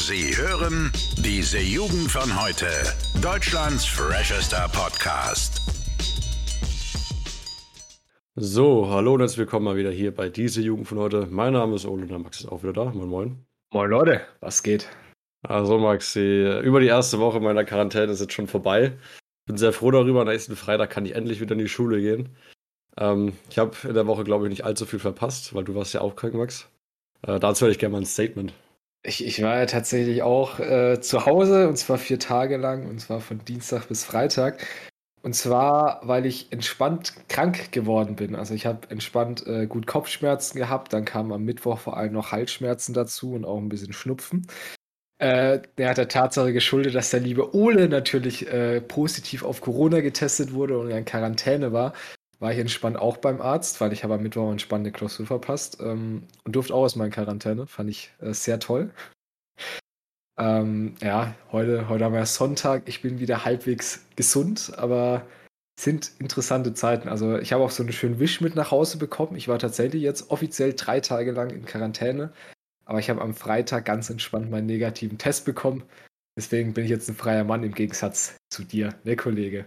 Sie hören diese Jugend von heute. Deutschlands freshester Podcast. So, hallo und herzlich willkommen mal wieder hier bei diese Jugend von heute. Mein Name ist Ole und der Max ist auch wieder da. Moin, moin. Moin Leute, was geht? Also Max, die, über die erste Woche meiner Quarantäne ist jetzt schon vorbei. Bin sehr froh darüber. Nächsten Freitag kann ich endlich wieder in die Schule gehen. Ähm, ich habe in der Woche, glaube ich, nicht allzu viel verpasst, weil du warst ja auch krank, Max. Äh, dazu hätte ich gerne mal ein Statement. Ich, ich war ja tatsächlich auch äh, zu Hause und zwar vier Tage lang und zwar von Dienstag bis Freitag. Und zwar, weil ich entspannt krank geworden bin. Also ich habe entspannt äh, gut Kopfschmerzen gehabt, dann kamen am Mittwoch vor allem noch Halsschmerzen dazu und auch ein bisschen Schnupfen. Äh, der hat der Tatsache geschuldet, dass der liebe Ole natürlich äh, positiv auf Corona getestet wurde und in Quarantäne war war ich entspannt auch beim Arzt, weil ich habe am Mittwoch eine spannende Klausur verpasst ähm, und durfte auch aus meiner Quarantäne. Fand ich äh, sehr toll. Ähm, ja, heute, heute haben wir Sonntag. Ich bin wieder halbwegs gesund, aber sind interessante Zeiten. Also ich habe auch so einen schönen Wisch mit nach Hause bekommen. Ich war tatsächlich jetzt offiziell drei Tage lang in Quarantäne, aber ich habe am Freitag ganz entspannt meinen negativen Test bekommen. Deswegen bin ich jetzt ein freier Mann im Gegensatz zu dir, ne Kollege?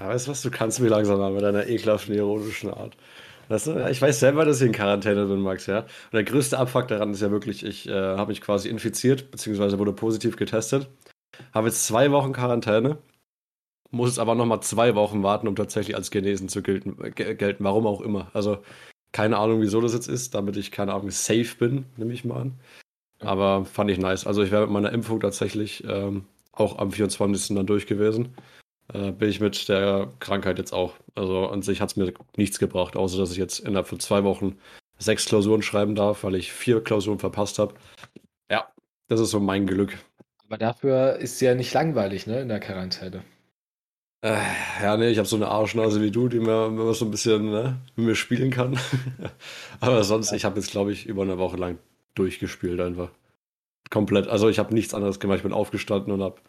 Ja, weißt du was, du kannst mich langsam haben mit deiner ekelhaften, ironischen Art. Das, ich weiß selber, dass ich in Quarantäne bin, Max, ja. Und der größte Abfuck daran ist ja wirklich, ich äh, habe mich quasi infiziert, beziehungsweise wurde positiv getestet. Habe jetzt zwei Wochen Quarantäne, muss jetzt aber nochmal zwei Wochen warten, um tatsächlich als genesen zu gelten, gelten. Warum auch immer. Also, keine Ahnung, wieso das jetzt ist, damit ich, keine Ahnung, safe bin, nehme ich mal an. Aber fand ich nice. Also, ich wäre mit meiner Impfung tatsächlich ähm, auch am 24. dann durch gewesen äh, bin ich mit der Krankheit jetzt auch. Also an sich hat es mir nichts gebracht, außer dass ich jetzt innerhalb von zwei Wochen sechs Klausuren schreiben darf, weil ich vier Klausuren verpasst habe. Ja, das ist so mein Glück. Aber dafür ist es ja nicht langweilig, ne, in der Quarantäne. Äh, ja, nee, ich habe so eine Arschnase wie du, die mir, mir so ein bisschen ne, mit mir spielen kann. Aber sonst, ich habe jetzt, glaube ich, über eine Woche lang durchgespielt einfach. Komplett. Also ich habe nichts anderes gemacht. Ich bin aufgestanden und habe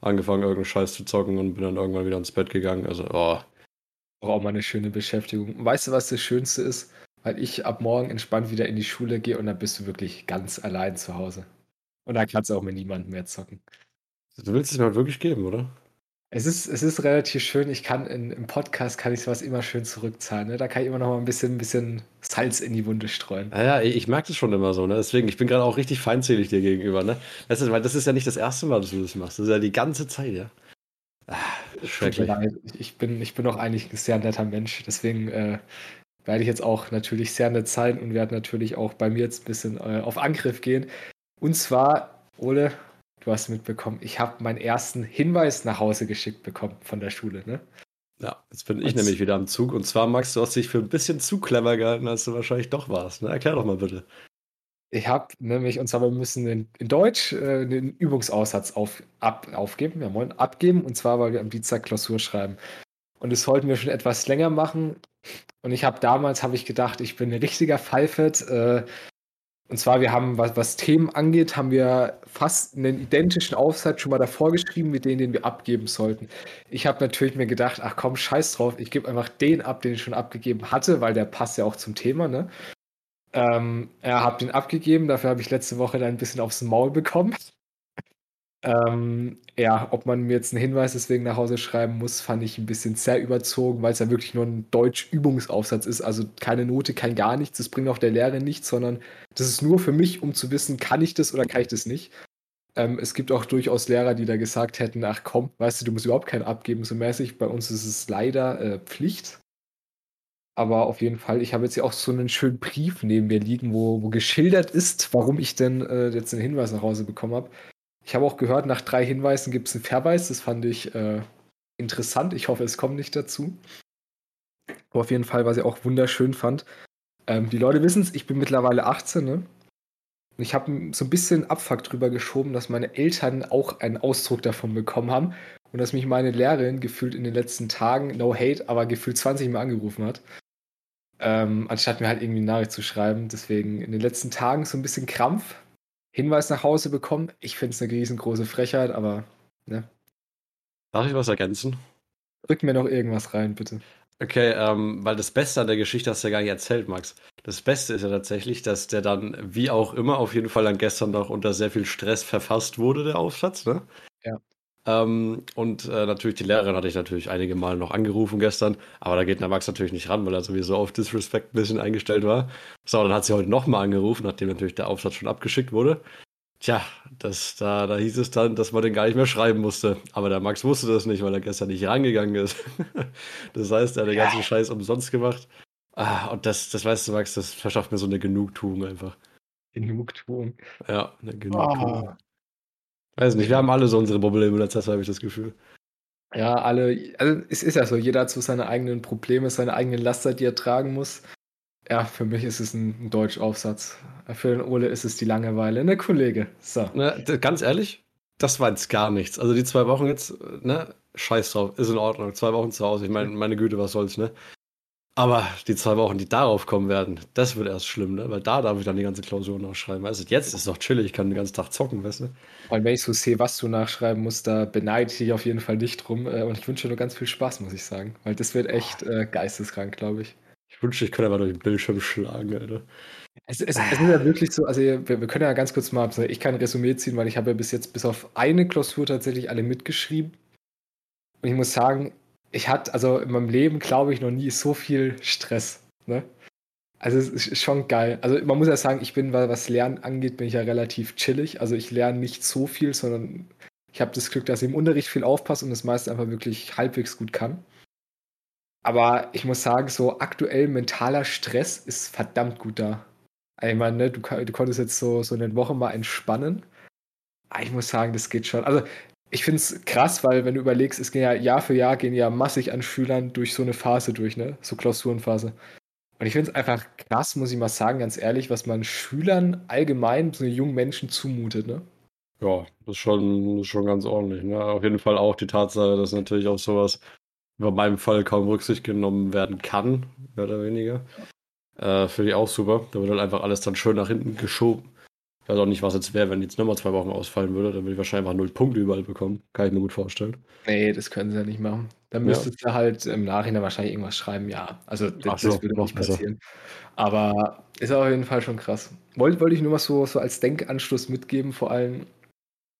angefangen, irgendeinen Scheiß zu zocken und bin dann irgendwann wieder ins Bett gegangen. Also, oh. Auch mal eine schöne Beschäftigung. Weißt du, was das Schönste ist? Weil ich ab morgen entspannt wieder in die Schule gehe und dann bist du wirklich ganz allein zu Hause. Und da kannst du auch mit niemandem mehr zocken. Du willst es mir wirklich geben, oder? Es ist, es ist relativ schön. Ich kann in, im Podcast kann ich sowas immer schön zurückzahlen. Ne? Da kann ich immer noch mal ein bisschen, ein bisschen Salz in die Wunde streuen. Ja, ja ich, ich merke das schon immer so. Ne? Deswegen, ich bin gerade auch richtig feindselig dir gegenüber. Ne? Das ist, weil das ist ja nicht das erste Mal, dass du das machst. Das ist ja die ganze Zeit, ja. Ah, schrecklich. Ich bin, ich bin auch eigentlich ein sehr netter Mensch. Deswegen äh, werde ich jetzt auch natürlich sehr nett sein und werde natürlich auch bei mir jetzt ein bisschen äh, auf Angriff gehen. Und zwar, Ole, du hast mitbekommen, ich habe meinen ersten Hinweis nach Hause geschickt bekommen von der Schule, ne? Ja, jetzt bin ich nämlich wieder am Zug. Und zwar, Max, du hast dich für ein bisschen zu clever gehalten, als du wahrscheinlich doch warst. Ne? Erklär doch mal bitte. Ich habe nämlich, und zwar, wir müssen in, in Deutsch äh, einen Übungsaussatz auf, ab, aufgeben, ja moin, abgeben. Und zwar, weil wir am Dienstag Klausur schreiben. Und das wollten wir schon etwas länger machen. Und ich habe damals, habe ich gedacht, ich bin ein richtiger Pfeifert. Äh, und zwar, wir haben, was, was Themen angeht, haben wir fast einen identischen Aufsatz schon mal davor geschrieben mit denen, den wir abgeben sollten. Ich habe natürlich mir gedacht, ach komm, scheiß drauf, ich gebe einfach den ab, den ich schon abgegeben hatte, weil der passt ja auch zum Thema, ne? Ähm, er hat den abgegeben, dafür habe ich letzte Woche dann ein bisschen aufs Maul bekommen. Ähm, ja, ob man mir jetzt einen Hinweis deswegen nach Hause schreiben muss, fand ich ein bisschen sehr überzogen, weil es ja wirklich nur ein Deutsch-Übungsaufsatz ist. Also keine Note, kein gar nichts. Das bringt auch der Lehrer nichts, sondern das ist nur für mich, um zu wissen, kann ich das oder kann ich das nicht. Ähm, es gibt auch durchaus Lehrer, die da gesagt hätten, ach komm, weißt du, du musst überhaupt keinen abgeben, so mäßig. Bei uns ist es leider äh, Pflicht. Aber auf jeden Fall, ich habe jetzt ja auch so einen schönen Brief neben mir liegen, wo, wo geschildert ist, warum ich denn äh, jetzt einen Hinweis nach Hause bekommen habe. Ich habe auch gehört, nach drei Hinweisen gibt es einen Verweis. Das fand ich äh, interessant. Ich hoffe, es kommt nicht dazu. Aber auf jeden Fall, was ich auch wunderschön fand. Ähm, die Leute wissen es, ich bin mittlerweile 18, ne? Und ich habe so ein bisschen Abfuck drüber geschoben, dass meine Eltern auch einen Ausdruck davon bekommen haben und dass mich meine Lehrerin gefühlt in den letzten Tagen, no hate, aber gefühlt 20 Mal angerufen hat. Ähm, anstatt mir halt irgendwie eine Nachricht zu schreiben. Deswegen in den letzten Tagen so ein bisschen Krampf, Hinweis nach Hause bekommen. Ich finde es eine riesengroße Frechheit, aber ne. Darf ich was ergänzen? Drück mir noch irgendwas rein, bitte. Okay, ähm, weil das Beste an der Geschichte hast du ja gar nicht erzählt, Max. Das Beste ist ja tatsächlich, dass der dann, wie auch immer, auf jeden Fall dann gestern noch unter sehr viel Stress verfasst wurde, der Aufsatz, ne? Ja. Ähm, und äh, natürlich die Lehrerin hatte ich natürlich einige Mal noch angerufen gestern, aber da geht der Max natürlich nicht ran, weil er sowieso auf Disrespect ein bisschen eingestellt war. So, dann hat sie heute nochmal angerufen, nachdem natürlich der Aufsatz schon abgeschickt wurde. Tja, das, da, da hieß es dann, dass man den gar nicht mehr schreiben musste. Aber der Max wusste das nicht, weil er gestern nicht rangegangen ist. das heißt, er hat den ganzen Scheiß umsonst gemacht. Ah, und das, das weißt du, Max, das verschafft mir so eine Genugtuung einfach. Genugtuung. Ja, eine Genugtuung. Oh. Weiß nicht, wir haben alle so unsere Probleme Zeit, habe ich das Gefühl. Ja, alle, also es ist ja so, jeder hat so seine eigenen Probleme, seine eigenen Laster, die er tragen muss. Ja, für mich ist es ein, ein Deutschaufsatz. Für den Ole ist es die Langeweile, ne, Kollege? So. Ne, ganz ehrlich, das war jetzt gar nichts. Also die zwei Wochen jetzt, ne, scheiß drauf, ist in Ordnung. Zwei Wochen zu Hause, ich meine, meine Güte, was soll's, ne? Aber die zwei Wochen, die darauf kommen werden, das wird erst schlimm, ne? Weil da darf ich dann die ganze Klausur nachschreiben. Weißt du, jetzt ist doch chillig, ich kann den ganzen Tag zocken, weißt du? Und wenn ich so sehe, was du nachschreiben musst, da beneide ich dich auf jeden Fall nicht drum. Äh, und ich wünsche dir nur ganz viel Spaß, muss ich sagen. Weil das wird echt äh, geisteskrank, glaube ich. Ich wünschte, ich könnte aber durch den Bildschirm schlagen, Alter. Es, es, es ist ja wirklich so, also wir, wir, können ja ganz kurz mal, ich kann ein Resümee ziehen, weil ich habe ja bis jetzt bis auf eine Klausur tatsächlich alle mitgeschrieben. Und ich muss sagen, ich hatte also in meinem Leben, glaube ich, noch nie so viel Stress. Ne? Also es ist schon geil. Also man muss ja sagen, ich bin, was Lernen angeht, bin ich ja relativ chillig. Also ich lerne nicht so viel, sondern ich habe das Glück, dass ich im Unterricht viel aufpasse und das meiste einfach wirklich halbwegs gut kann. Aber ich muss sagen, so aktuell mentaler Stress ist verdammt gut da. Ich meine, ne, du, du, konntest jetzt so, so eine Woche mal entspannen. Aber ich muss sagen, das geht schon. Also ich finde es krass, weil wenn du überlegst, es gehen ja Jahr für Jahr gehen ja massig an Schülern durch so eine Phase durch, ne? So Klausurenphase. Und ich finde es einfach krass, muss ich mal sagen, ganz ehrlich, was man Schülern allgemein, so jungen Menschen zumutet, ne? Ja, das ist schon, schon ganz ordentlich. Ne? Auf jeden Fall auch die Tatsache, dass natürlich auch sowas über meinem Fall kaum Rücksicht genommen werden kann, mehr oder weniger. Äh, Finde ich auch super. Da wird halt einfach alles dann schön nach hinten geschoben. Weiß auch nicht, was jetzt wäre, wenn jetzt nochmal zwei Wochen ausfallen würde. Dann würde ich wahrscheinlich einfach null Punkte überall bekommen. Kann ich mir gut vorstellen. Nee, das können sie ja nicht machen. Dann müsstest ja. du halt im Nachhinein wahrscheinlich irgendwas schreiben. Ja, also das, so, das würde nicht passieren. Besser. Aber ist auf jeden Fall schon krass. Wollte wollt ich nur mal so, so als Denkanschluss mitgeben, vor allem,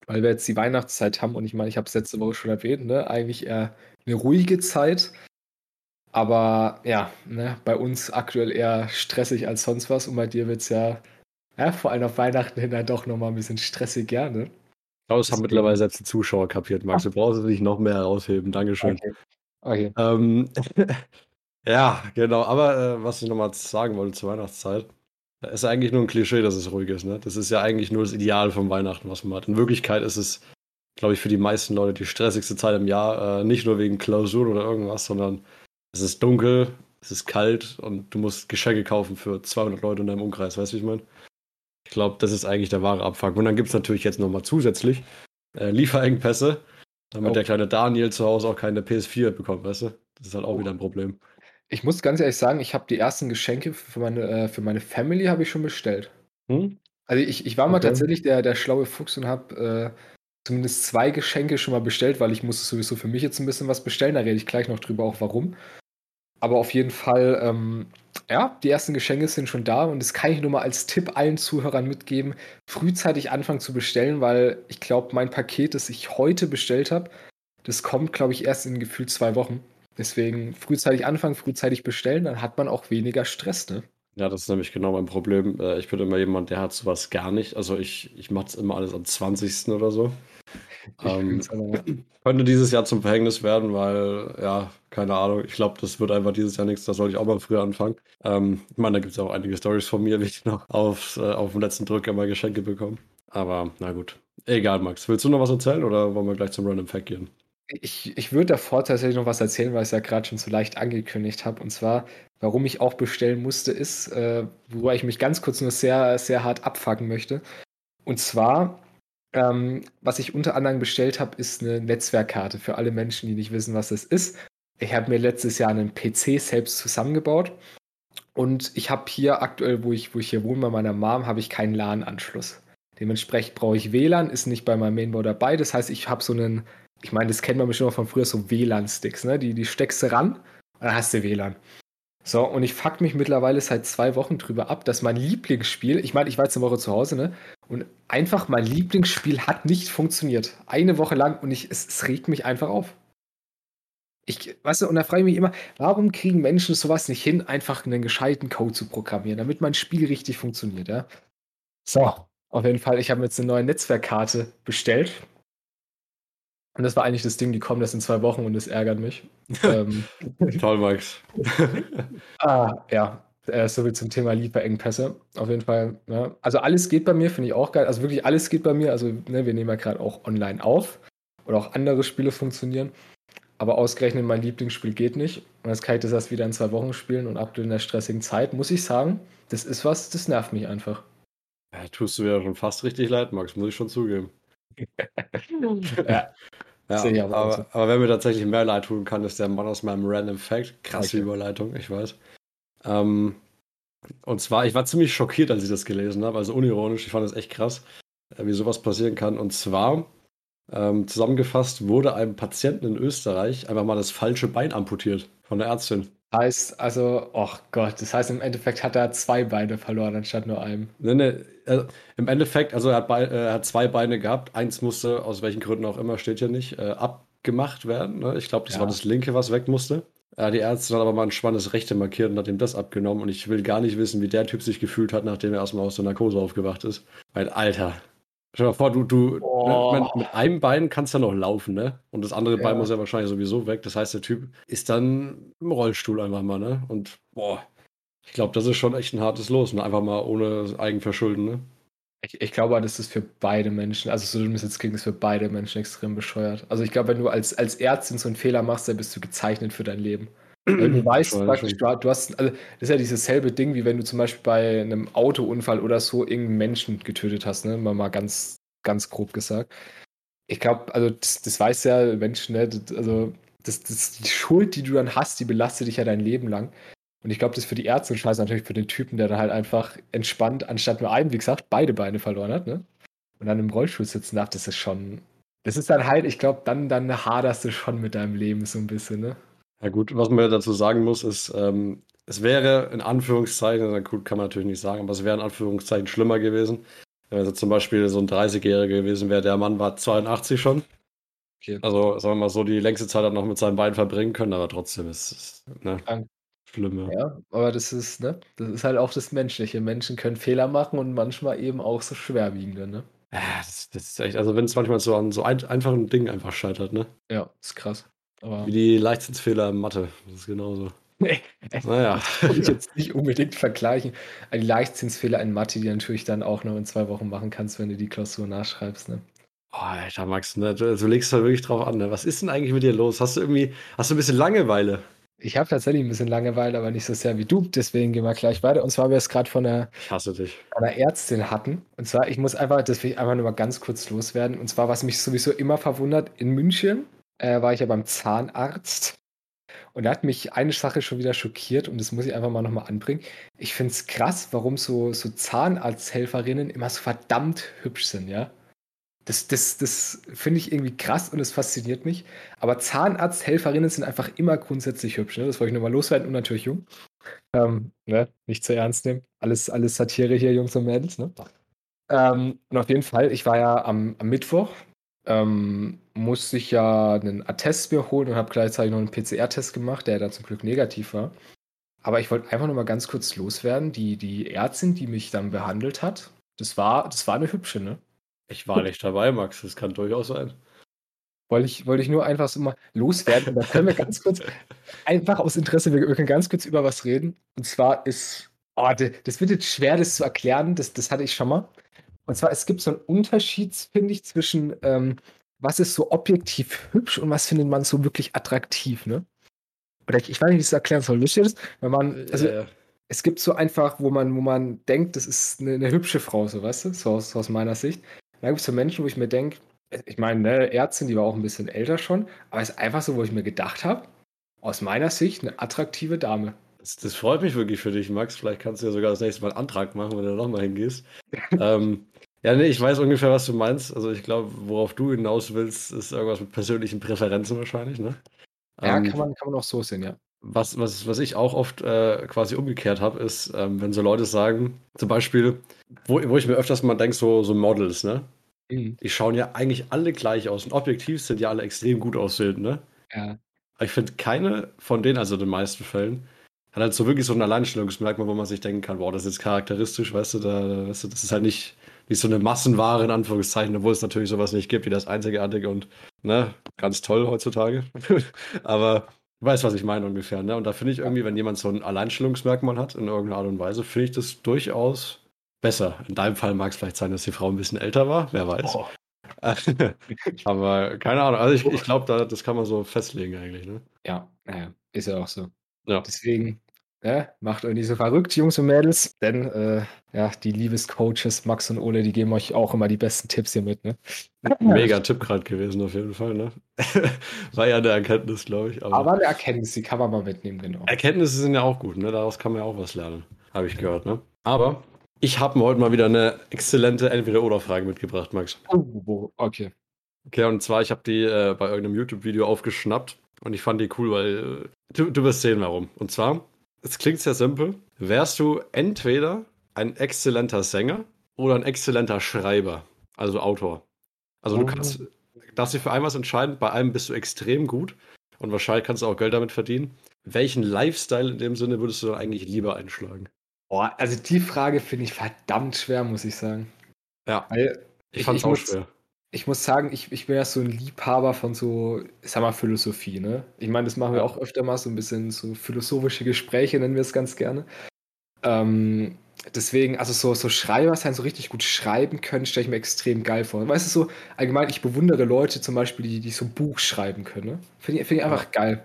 weil wir jetzt die Weihnachtszeit haben und ich meine, ich habe es letzte Woche schon erwähnt, ne? eigentlich eher eine ruhige Zeit. Aber ja, ne, bei uns aktuell eher stressig als sonst was. Und bei dir wird es ja, ja, vor allem auf Weihnachten hin, dann doch nochmal ein bisschen stressig, gerne. Ich glaube, das haben mittlerweile selbst die Zuschauer kapiert, Max. Du brauchst es nicht noch mehr herausheben. Dankeschön. Okay. okay. Ähm, ja, genau. Aber äh, was ich nochmal sagen wollte zur Weihnachtszeit, ist eigentlich nur ein Klischee, dass es ruhig ist. Ne? Das ist ja eigentlich nur das Ideal von Weihnachten, was man hat. In Wirklichkeit ist es glaube ich, für die meisten Leute die stressigste Zeit im Jahr. Äh, nicht nur wegen Klausuren oder irgendwas, sondern es ist dunkel, es ist kalt und du musst Geschenke kaufen für 200 Leute in deinem Umkreis. Weißt du, wie ich meine? Ich glaube, das ist eigentlich der wahre Abfuck. Und dann gibt es natürlich jetzt nochmal zusätzlich äh, Lieferengpässe, damit oh. der kleine Daniel zu Hause auch keine PS4 bekommt, weißt du? Das ist halt auch oh. wieder ein Problem. Ich muss ganz ehrlich sagen, ich habe die ersten Geschenke für meine, äh, für meine Family habe ich schon bestellt. Hm? Also ich, ich war mal tatsächlich der, der schlaue Fuchs und habe äh, zumindest zwei Geschenke schon mal bestellt, weil ich musste sowieso für mich jetzt ein bisschen was bestellen. Da rede ich gleich noch drüber, auch warum. Aber auf jeden Fall, ähm, ja, die ersten Geschenke sind schon da und das kann ich nur mal als Tipp allen Zuhörern mitgeben, frühzeitig anfangen zu bestellen, weil ich glaube, mein Paket, das ich heute bestellt habe, das kommt, glaube ich, erst in gefühlt zwei Wochen. Deswegen frühzeitig anfangen, frühzeitig bestellen, dann hat man auch weniger Stress, ne? Ja, das ist nämlich genau mein Problem. Äh, ich bin immer jemand, der hat sowas gar nicht. Also ich, ich mache es immer alles am 20. oder so. Ähm, könnte dieses Jahr zum Verhängnis werden, weil, ja, keine Ahnung, ich glaube, das wird einfach dieses Jahr nichts, da sollte ich auch mal früher anfangen. Ähm, ich meine, da gibt es auch einige Stories von mir, wie ich noch auf, äh, auf dem letzten Drücker mal Geschenke bekomme. Aber na gut. Egal, Max. Willst du noch was erzählen oder wollen wir gleich zum Random Fact gehen? Ich, ich würde davor tatsächlich noch was erzählen, weil ich es ja gerade schon so leicht angekündigt habe. Und zwar, warum ich auch bestellen musste, ist, äh, wobei ich mich ganz kurz nur sehr, sehr hart abfacken möchte. Und zwar, ähm, was ich unter anderem bestellt habe, ist eine Netzwerkkarte für alle Menschen, die nicht wissen, was das ist. Ich habe mir letztes Jahr einen PC selbst zusammengebaut. Und ich habe hier aktuell, wo ich, wo ich hier wohne, bei meiner Mom, habe ich keinen LAN-Anschluss. Dementsprechend brauche ich WLAN, ist nicht bei meinem Mainboard dabei. Das heißt, ich habe so einen ich meine, das kennt man bestimmt auch von früher, so WLAN-Sticks, ne? Die, die steckst du ran Dann hast du WLAN. So, und ich fuck mich mittlerweile seit zwei Wochen drüber ab, dass mein Lieblingsspiel, ich meine, ich war jetzt eine Woche zu Hause, ne? Und einfach mein Lieblingsspiel hat nicht funktioniert. Eine Woche lang und ich, es, es regt mich einfach auf. Ich, weißt du, und da frage ich mich immer, warum kriegen Menschen sowas nicht hin, einfach einen gescheiten Code zu programmieren, damit mein Spiel richtig funktioniert, ja? So, auf jeden Fall, ich habe jetzt eine neue Netzwerkkarte bestellt. Und das war eigentlich das Ding, die kommen das in zwei Wochen und das ärgert mich. ähm, Toll, Max. ah, ja, äh, so viel zum Thema Lieferengpässe. Auf jeden Fall. Ja. Also alles geht bei mir, finde ich auch geil. Also wirklich alles geht bei mir. Also ne, wir nehmen ja gerade auch online auf. Oder auch andere Spiele funktionieren. Aber ausgerechnet mein Lieblingsspiel geht nicht. Und jetzt kann ich das erst wieder in zwei Wochen spielen und aktuell in der stressigen Zeit, muss ich sagen, das ist was, das nervt mich einfach. Ja, tust du mir schon fast richtig leid, Max, muss ich schon zugeben. ja. Ja, aber, aber wer mir tatsächlich mehr leid tun kann, ist der Mann aus meinem Random Fact. Krasse okay. Überleitung, ich weiß. Ähm, und zwar, ich war ziemlich schockiert, als ich das gelesen habe, also unironisch, ich fand das echt krass, äh, wie sowas passieren kann. Und zwar, ähm, zusammengefasst, wurde einem Patienten in Österreich einfach mal das falsche Bein amputiert von der Ärztin. Heißt also, oh Gott, das heißt im Endeffekt hat er zwei Beine verloren anstatt nur einem. Nee, nee, also im Endeffekt, also er hat, Be äh, er hat, zwei Beine gehabt. Eins musste, aus welchen Gründen auch immer, steht ja nicht, äh, abgemacht werden. Ne? Ich glaube, das ja. war das linke, was weg musste. Äh, die Ärzte hat aber mal ein spannendes Rechte markiert und hat ihm das abgenommen. Und ich will gar nicht wissen, wie der Typ sich gefühlt hat, nachdem er erstmal aus der Narkose aufgewacht ist. Weil, Alter, Stell dir mal vor, du, du oh. ne, mit einem Bein kannst du ja noch laufen, ne? Und das andere ja. Bein muss ja wahrscheinlich sowieso weg. Das heißt, der Typ ist dann im Rollstuhl einfach mal, ne? Und boah, ich glaube, das ist schon echt ein hartes Los, ne? Einfach mal ohne Eigenverschulden, ne? Ich, ich glaube, das ist für beide Menschen, also so es jetzt klingt, ist für beide Menschen extrem bescheuert. Also ich glaube, wenn du als, als Ärztin so einen Fehler machst, dann bist du gezeichnet für dein Leben. Weil du weißt praktisch, du, du, hast, also das ist ja dieses selbe Ding, wie wenn du zum Beispiel bei einem Autounfall oder so irgendeinen Menschen getötet hast, ne? Mal, mal ganz, ganz grob gesagt. Ich glaube, also das, das weiß ja Menschen, ne? Also das, das, die Schuld, die du dann hast, die belastet dich ja dein Leben lang. Und ich glaube, das ist für die Ärzte und scheiße natürlich für den Typen, der dann halt einfach entspannt, anstatt nur einen, wie gesagt, beide Beine verloren hat, ne? Und dann im Rollstuhl sitzen darf, das ist schon. Das ist dann halt, ich glaube, dann, dann haderst du schon mit deinem Leben so ein bisschen, ne? Ja gut, was man dazu sagen muss, ist, ähm, es wäre in Anführungszeichen, gut, kann man natürlich nicht sagen, aber es wäre in Anführungszeichen schlimmer gewesen. Wenn also zum Beispiel so ein 30-Jähriger gewesen wäre, der Mann war 82 schon. Okay. Also, sagen wir mal so, die längste Zeit hat noch mit seinen Beinen verbringen können, aber trotzdem ist es ne, schlimm. Ja. ja, aber das ist, ne, das ist halt auch das Menschliche. Menschen können Fehler machen und manchmal eben auch so schwerwiegende, ne? Ja, das, das ist echt, also wenn es manchmal so an so ein, einfachen Dingen einfach scheitert, ne? Ja, ist krass. Aber Wie die Leichtzinsfehler in Mathe. Das ist genauso. Nee, naja. Das ich jetzt nicht unbedingt vergleichen. Die Leichtzinsfehler in Mathe, die natürlich dann auch noch in zwei Wochen machen kannst, wenn du die Klausur nachschreibst. Ne? Oh, Alter, Max, ne? du, du legst halt wirklich drauf an. Ne? Was ist denn eigentlich mit dir los? Hast du irgendwie, hast du ein bisschen Langeweile? Ich habe tatsächlich ein bisschen Langeweile, aber nicht so sehr wie du. Deswegen gehen wir gleich weiter. Und zwar, weil wir es gerade von einer, einer Ärztin hatten. Und zwar, ich muss einfach, das will ich einfach nur mal ganz kurz loswerden. Und zwar, was mich sowieso immer verwundert, in München äh, war ich ja beim Zahnarzt. Und da hat mich eine Sache schon wieder schockiert und das muss ich einfach mal nochmal anbringen. Ich finde es krass, warum so, so Zahnarzthelferinnen immer so verdammt hübsch sind, ja. Das, das, das finde ich irgendwie krass und das fasziniert mich. Aber Zahnarzthelferinnen sind einfach immer grundsätzlich hübsch. Ne? Das wollte ich nur mal loswerden und natürlich jung. Ähm, ne? Nicht zu ernst nehmen. Alles, alles Satire hier, Jungs und Mädels. Ne? Ähm, und auf jeden Fall, ich war ja am, am Mittwoch, ähm, musste ich ja einen Attest mir holen und habe gleichzeitig noch einen PCR-Test gemacht, der da zum Glück negativ war. Aber ich wollte einfach nur mal ganz kurz loswerden. Die, die Ärztin, die mich dann behandelt hat, das war, das war eine hübsche, ne? Ich war nicht dabei, Max. Das kann durchaus sein. Wollte ich, wollte ich nur einfach so mal loswerden. da können wir ganz kurz, einfach aus Interesse, wir, wir, können ganz kurz über was reden. Und zwar ist, oh, das wird jetzt schwer, das zu erklären. Das, das hatte ich schon mal. Und zwar, es gibt so einen Unterschied, finde ich, zwischen ähm, was ist so objektiv hübsch und was findet man so wirklich attraktiv, ne? Oder ich, ich weiß nicht, wie ich das erklären soll. Wisst ihr das? Wenn man, also, ja, ja. es gibt so einfach, wo man, wo man denkt, das ist eine, eine hübsche Frau, so weißt du, so aus, aus meiner Sicht. Da gibt es so Menschen, wo ich mir denke, ich meine, ne, Ärztin, die war auch ein bisschen älter schon, aber es ist einfach so, wo ich mir gedacht habe, aus meiner Sicht eine attraktive Dame. Das, das, freut mich wirklich für dich, Max. Vielleicht kannst du ja sogar das nächste Mal einen Antrag machen, wenn du nochmal hingehst. ähm, ja, nee, ich weiß ungefähr, was du meinst. Also ich glaube, worauf du hinaus willst, ist irgendwas mit persönlichen Präferenzen wahrscheinlich, ne? Ja, ähm, kann, man, kann man auch so sehen, ja. was, was, was ich auch oft äh, quasi umgekehrt habe, ist, ähm, wenn so Leute sagen, zum Beispiel, wo, wo ich mir öfters mal denke, so, so Models, ne? Mhm. Die schauen ja eigentlich alle gleich aus und objektiv sind ja alle extrem gut aussehend, ne? Ja. Aber ich finde, keine von denen, also in den meisten Fällen, hat halt so wirklich so ein Alleinstellungsmerkmal, wo man sich denken kann, wow, das ist jetzt charakteristisch, weißt du, da, weißt du, das ist halt nicht, nicht so eine Massenware in Anführungszeichen, obwohl es natürlich sowas nicht gibt, wie das Einzigartige und, ne, ganz toll heutzutage. Aber du weißt, was ich meine ungefähr, ne? Und da finde ich irgendwie, wenn jemand so ein Alleinstellungsmerkmal hat in irgendeiner Art und Weise, finde ich das durchaus besser. In deinem Fall mag es vielleicht sein, dass die Frau ein bisschen älter war, wer weiß. Oh. Aber keine Ahnung, also ich, ich glaube, da, das kann man so festlegen eigentlich, ne? Ja, ist ja auch so. Ja. Deswegen, ne, macht euch nicht so verrückt, Jungs und Mädels, denn äh, ja, die Liebescoaches Max und Ole, die geben euch auch immer die besten Tipps hier mit, ne? Mega Tipp gerade gewesen, auf jeden Fall, ne? War ja eine Erkenntnis, glaube ich. Aber, Aber eine Erkenntnis, die kann man mal mitnehmen, genau. Erkenntnisse sind ja auch gut, ne? Daraus kann man ja auch was lernen, habe ich gehört, ne? Aber ich habe mir heute mal wieder eine exzellente Entweder-Oder-Frage mitgebracht, Max. Oh, okay. Okay, und zwar, ich habe die äh, bei irgendeinem YouTube-Video aufgeschnappt und ich fand die cool, weil äh, du, du wirst sehen, warum. Und zwar, es klingt sehr simpel. Wärst du entweder ein exzellenter Sänger oder ein exzellenter Schreiber, also Autor? Also du Oh. kannst, darfst dich für ein was entscheiden, bei einem bist du extrem gut und wahrscheinlich kannst du auch Geld damit verdienen. Welchen Lifestyle in dem Sinne würdest du dann eigentlich lieber einschlagen? Boah, also die Frage finde ich verdammt schwer, muss ich sagen. Ja, Weil ich Ich- fand's ich auch muss- schwer. Ich muss sagen, ich, ich bin ja so ein Liebhaber von so, ich sag mal, Philosophie, ne? Ich meine, das machen wir auch öfter mal, so ein bisschen so philosophische Gespräche, nennen wir es ganz gerne. Ähm, deswegen, also so, so Schreiber sein, so richtig gut schreiben können, stelle ich mir extrem geil vor. Weißt du, so allgemein, ich bewundere Leute zum Beispiel, die, die so ein Buch schreiben können. Ne? Finde ich, find ich einfach geil.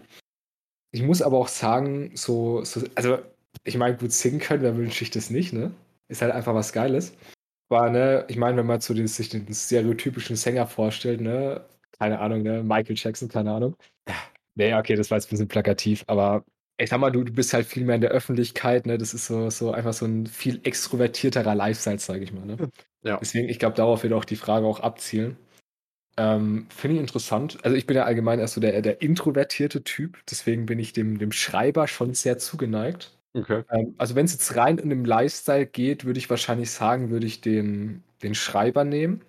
Ich muss aber auch sagen, so, so also ich meine, gut singen können, wer wünsche ich das nicht, ne? Ist halt einfach was Geiles. Aber, ne, ich meine, wenn man so den, sich den stereotypischen Sänger vorstellt, ne, keine Ahnung, ne, Michael Jackson, keine Ahnung. Nee, okay, das war jetzt ein bisschen plakativ, aber ich sag mal, du, du bist halt viel mehr in der Öffentlichkeit, ne? Das ist so, so einfach so ein viel extrovertierterer Lifestyle, sage ich mal, ne? Ja. Deswegen, ich glaube, darauf wird auch die Frage auch abzielen. Ähm, Finde ich interessant. Also ich bin ja allgemein erst so der, der introvertierte Typ, deswegen bin ich dem, dem Schreiber schon sehr zugeneigt. Okay. Ähm, also wenn es jetzt rein in dem Lifestyle geht, würde ich wahrscheinlich sagen, würde ich den, den Schreiber nehmen.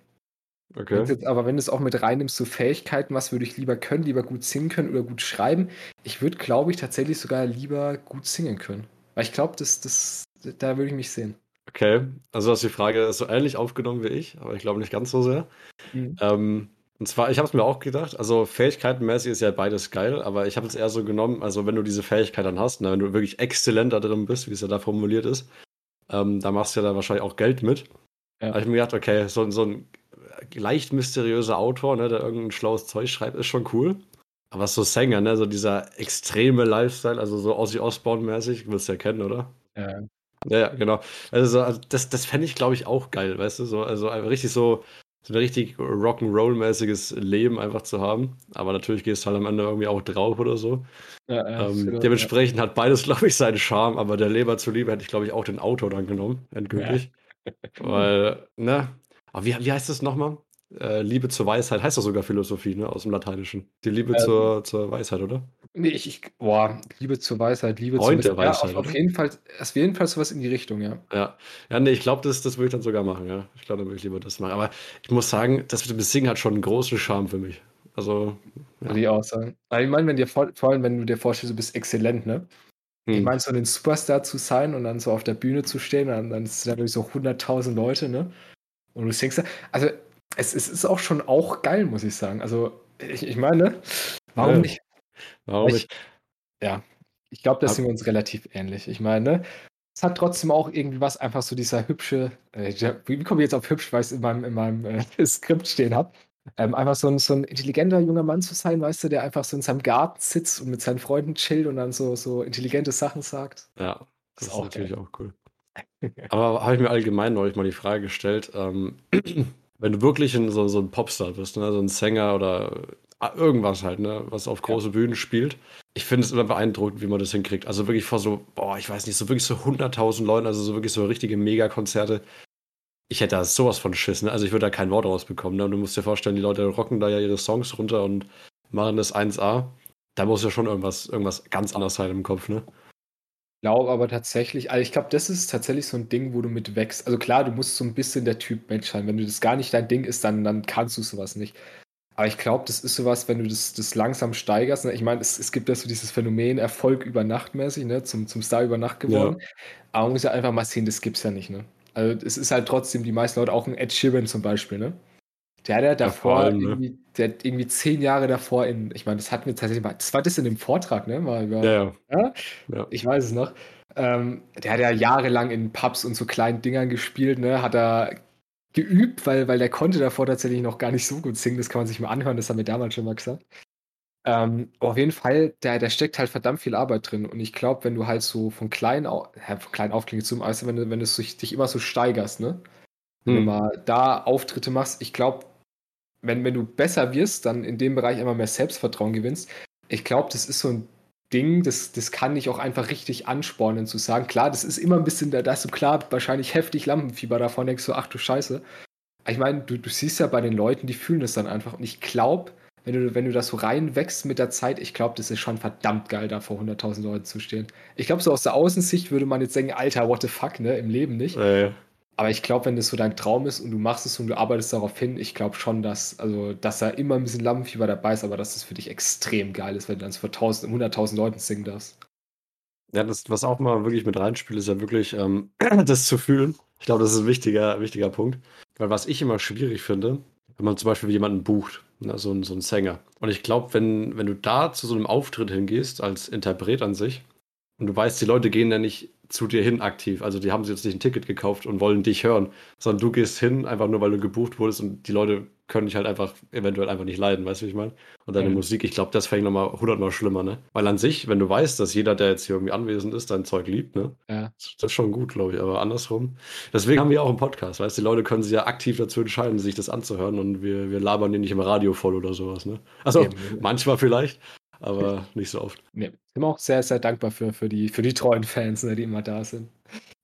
Okay. Jetzt, aber wenn du es auch mit reinnimmst, so Fähigkeiten, was würde ich lieber können, lieber gut singen können oder gut schreiben, ich würde, glaube ich, tatsächlich sogar lieber gut singen können. Weil ich glaube, das, das, da würde ich mich sehen. Okay. Also hast die Frage so ähnlich aufgenommen wie ich, aber ich glaube nicht ganz so sehr. Mhm. Ähm, und zwar, ich habe es mir auch gedacht, also fähigkeitenmäßig ist ja beides geil, aber ich habe es eher so genommen, also wenn du diese Fähigkeit dann hast, ne, wenn du wirklich exzellent da drin bist, wie es ja da formuliert ist, ähm, da machst du ja da wahrscheinlich auch Geld mit. Ja. Habe ich mir gedacht, okay, so, so ein leicht mysteriöser Autor, ne, der irgendein schlaues Zeug schreibt, ist schon cool. Aber so Sänger, ne, so dieser extreme Lifestyle, also so Ozzy Osbourne-mäßig, willst du ja kennen, oder? Ja. Ja, genau. Also, so, also das, das fände ich, glaube ich, auch geil, weißt du? So, also einfach richtig so, so ein richtig Rock'n'Roll-mäßiges Leben einfach zu haben. Aber natürlich gehst du halt am Ende irgendwie auch drauf oder so. Ja, ja, ähm, genau, dementsprechend hat beides, glaube ich, seinen Charme, aber der Leber zuliebe hätte ich, glaube ich, auch den Autor dann genommen, endgültig. Weil, ne? Aber wie, wie heißt das nochmal? Äh, Liebe zur Weisheit heißt das sogar Philosophie, ne? Aus dem Lateinischen. Die Liebe Ähm, zur, zur Weisheit, oder? Nee, ich, ich, boah, Liebe zur Weisheit, Liebe Freund zur Ja, Weisheit, auf, auf oder? jeden Fall, auf jeden Fall sowas in die Richtung, ja. Ja, ja, nee, ich glaube, das, das würde ich dann sogar machen, ja. Ich glaube, dann würde ich lieber das machen. Aber ich muss sagen, das mit dem Singen hat schon einen großen Charme für mich. Also, ja. Würde ich auch sagen. Aber ich meine, wenn dir vor, vor allem, wenn du dir vorstellst, du bist exzellent, ne? Ich hm, meine, so ein Superstar zu sein und dann so auf der Bühne zu stehen, dann, dann sind da wirklich so 100.000 Leute, ne? Und du singst da. Also, es, es ist auch schon auch geil, muss ich sagen. Also, ich, ich meine, warum Ja. nicht? Warum ich-? Ja, ich glaube, da sind wir uns relativ ähnlich. Ich meine, es hat trotzdem auch irgendwie was, einfach so dieser hübsche, äh, wie komme ich jetzt auf hübsch, weil ich es in meinem, in meinem äh, Skript stehen habe. Ähm, einfach so ein, so ein intelligenter junger Mann zu sein, weißt du, der einfach so in seinem Garten sitzt und mit seinen Freunden chillt und dann so, so intelligente Sachen sagt. Ja, das ist ist auch natürlich geil. auch cool. Aber habe ich mir allgemein neulich mal die Frage gestellt, ähm, wenn du wirklich ein, so, so ein Popstar bist, ne, so ein Sänger oder irgendwas halt, ne, was auf große Bühnen spielt, ich finde es immer beeindruckend, wie man das hinkriegt. Also wirklich vor so, boah, ich weiß nicht, so wirklich so 100.000 Leuten, also so wirklich so richtige Megakonzerte. Ich hätte da sowas von Schiss, ne? Also ich würde da kein Wort rausbekommen. Ne? Und du musst dir vorstellen, die Leute rocken da ja ihre Songs runter und machen das 1A. da muss ja schon irgendwas, irgendwas ganz anderes sein im Kopf, ne? Ich glaube aber tatsächlich, also ich glaube, das ist tatsächlich so ein Ding, wo du mit wächst. Also klar, du musst so ein bisschen der Typ Mensch sein. Wenn du das gar nicht dein Ding ist, dann, dann kannst du sowas nicht. Aber ich glaube, das ist sowas, wenn du das, das langsam steigerst. Ne? Ich meine, es, es gibt ja so dieses Phänomen Erfolg über Nacht mäßig, ne? zum, zum Star über Nacht geworden. Ja. Aber man muss ja einfach mal sehen, das gibt es ja nicht. Ne? Also es ist halt trotzdem die meisten Leute, auch ein Ed Sheeran zum Beispiel, ne? Der hat ja davor, allem, ne? irgendwie, der hat irgendwie zehn Jahre davor in, ich meine, das hatten wir tatsächlich mal, das war das in dem Vortrag, ne? Mal über, ja, ja. ja, Ich weiß es noch. Ähm, der hat ja jahrelang in Pubs und so kleinen Dingern gespielt, ne? Hat er geübt, weil, weil der konnte davor tatsächlich noch gar nicht so gut singen. Das kann man sich mal anhören, das haben wir damals schon mal gesagt. Ähm, auf jeden Fall, da, da steckt halt verdammt viel Arbeit drin. Und ich glaube, wenn du halt so von klein auf, ja, von klein auf klingt zum, also wenn du, wenn du dich immer so steigerst, ne? Wenn hm. du mal da Auftritte machst, ich glaube, wenn, wenn du besser wirst, dann in dem Bereich immer mehr Selbstvertrauen gewinnst. Ich glaube, das ist so ein Ding, das, das kann dich auch einfach richtig anspornen zu sagen, klar, das ist immer ein bisschen, da, da hast du klar wahrscheinlich heftig Lampenfieber davon, denkst du, ach du Scheiße. Ich meine, du, du siehst ja bei den Leuten, die fühlen das dann einfach. Und ich glaube, wenn du, wenn du das so reinwächst mit der Zeit, ich glaube, das ist schon verdammt geil, da vor 100.000 Leuten zu stehen. Ich glaube, so aus der Außensicht würde man jetzt denken, Alter, what the fuck, ne, im Leben nicht. Ja, Aber ich glaube, wenn das so dein Traum ist und du machst es und du arbeitest darauf hin, ich glaube schon, dass, also, dass da immer ein bisschen Lampenfieber dabei ist, aber dass das für dich extrem geil ist, wenn du dann so vor 100.000 Leuten singen darfst. Ja, das, was auch mal wirklich mit reinspielt, ist ja wirklich, ähm, das zu fühlen. Ich glaube, das ist ein wichtiger, wichtiger Punkt. Weil was ich immer schwierig finde, wenn man zum Beispiel jemanden bucht, ne, so, so ein Sänger. Und ich glaube, wenn, wenn du da zu so einem Auftritt hingehst, als Interpret an sich, und du weißt, die Leute gehen ja nicht zu dir hin aktiv. Also die haben sich jetzt nicht ein Ticket gekauft und wollen dich hören, sondern du gehst hin, einfach nur weil du gebucht wurdest und die Leute können dich halt einfach eventuell einfach nicht leiden, weißt du, wie ich meine? Und deine mhm. Musik, ich glaube, das fängt nochmal hundertmal schlimmer, ne? Weil an sich, wenn du weißt, dass jeder, der jetzt hier irgendwie anwesend ist, dein Zeug liebt, ne? Ja. Das ist schon gut, glaube ich, aber andersrum. Deswegen haben wir auch einen Podcast, weißt du, die Leute können sich ja aktiv dazu entscheiden, sich das anzuhören und wir, wir labern die nicht im Radio voll oder sowas, ne? Also, ja, manchmal vielleicht, aber nicht so oft. Nee. Sind wir auch sehr, sehr dankbar für, für, die, für die treuen Fans, ne, die immer da sind.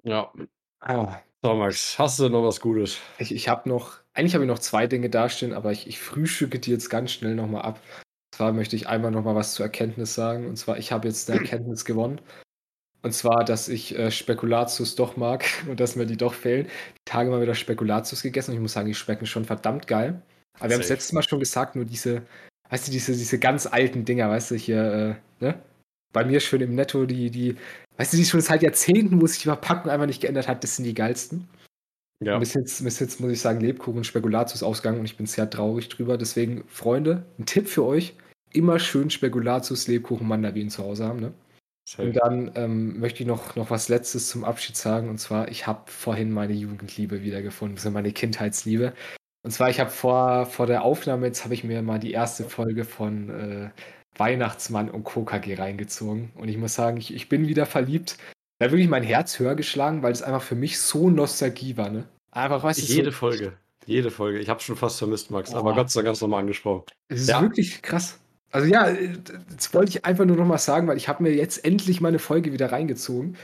Ja. Ah. So, Max, hast du noch was Gutes? Ich, ich habe noch, eigentlich habe ich noch zwei Dinge dastehen, aber ich, ich frühstücke die jetzt ganz schnell nochmal ab. Und zwar möchte ich einmal nochmal was zur Erkenntnis sagen. Und zwar, ich habe jetzt eine Erkenntnis gewonnen. Und zwar, dass ich äh, Spekulatius doch mag und dass mir die doch fehlen. Die Tage mal wieder Spekulatius gegessen und ich muss sagen, die schmecken schon verdammt geil. Aber wir haben es letztes Mal schon gesagt, nur diese, weißt du, diese, diese ganz alten Dinger, weißt du, hier, äh, ne? Bei mir schön im Netto, die, die, weißt du, die schon seit Jahrzehnten, wo sich die Verpackung einfach nicht geändert hat, das sind die geilsten. Ja. Bis jetzt, bis jetzt muss ich sagen, Lebkuchen und Spekulatius ausgegangen und ich bin sehr traurig drüber. Deswegen, Freunde, ein Tipp für euch: immer schön Spekulatius, Lebkuchen, Mandarinen zu Hause haben. Ne? Und dann ähm, möchte ich noch, noch was Letztes zum Abschied sagen. Und zwar, ich habe vorhin meine Jugendliebe wiedergefunden, also meine Kindheitsliebe. Und zwar, ich habe vor, vor der Aufnahme, jetzt habe ich mir mal die erste Folge von äh, Weihnachtsmann und KKG reingezogen. Und ich muss sagen, ich, ich bin wieder verliebt. Da hat wirklich mein Herz höher geschlagen, weil es einfach für mich so Nostalgie war, ne? Einfach, weißt du, Jede so, Folge. Jede Folge. Ich habe schon fast vermisst, Max, oh. aber Gott sei Dank ganz nochmal angesprochen. Es ist ja. wirklich krass. Also ja, das wollte ich einfach nur nochmal sagen, weil ich habe mir jetzt endlich meine Folge wieder reingezogen.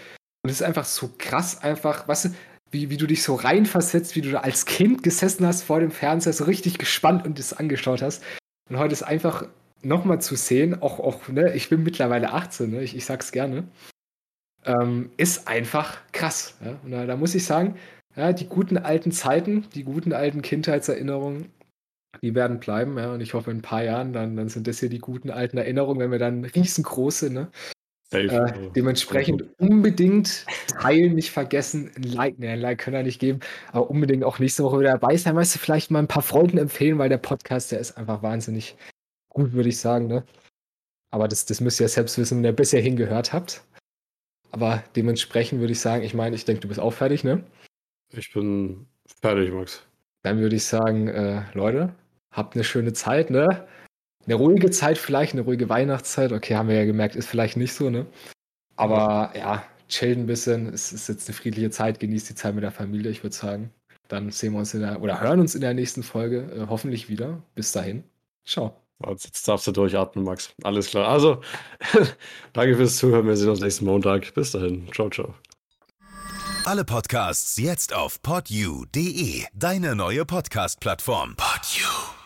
Und es ist einfach so krass, einfach, weißt du, wie, wie du dich so reinversetzt, wie du da als Kind gesessen hast vor dem Fernseher, so richtig gespannt und das angeschaut hast. Und heute ist einfach nochmal zu sehen, auch, auch ne, ich bin mittlerweile 18, ne, ich, ich sag's gerne, ähm, ist einfach krass. Ja? Und da, da, muss ich sagen, ja, die guten alten Zeiten, die guten alten Kindheitserinnerungen, die werden bleiben, ja, und ich hoffe, in ein paar Jahren, dann, dann sind das hier die guten alten Erinnerungen, wenn wir dann riesengroße, ne? Äh, dementsprechend unbedingt teilen, nicht vergessen, ein Like, ne, ein Like können wir nicht geben, aber unbedingt auch nächste Woche wieder dabei sein, weißt du, vielleicht mal ein paar Freunden empfehlen, weil der Podcast, der ist einfach wahnsinnig gut, würde ich sagen, ne? Aber das, das müsst ihr ja selbst wissen, wenn ihr bisher hingehört habt. Aber dementsprechend würde ich sagen, ich meine, ich denke, du bist auch fertig, ne? Ich bin fertig, Max. Dann würde ich sagen, äh, Leute, habt eine schöne Zeit, ne? Eine ruhige Zeit vielleicht, eine ruhige Weihnachtszeit. Okay, haben wir ja gemerkt, ist vielleicht nicht so, ne? Aber ja, chillt ein bisschen. Es ist jetzt eine friedliche Zeit. Genießt die Zeit mit der Familie, ich würde sagen. Dann sehen wir uns in der, oder hören uns in der nächsten Folge äh, hoffentlich wieder. Bis dahin. Ciao. Jetzt darfst du durchatmen, Max. Alles klar. Also, danke fürs Zuhören. Wir sehen uns nächsten Montag. Bis dahin. Ciao, ciao. Alle Podcasts jetzt auf podyou.de, deine neue Podcast-Plattform. Podyou.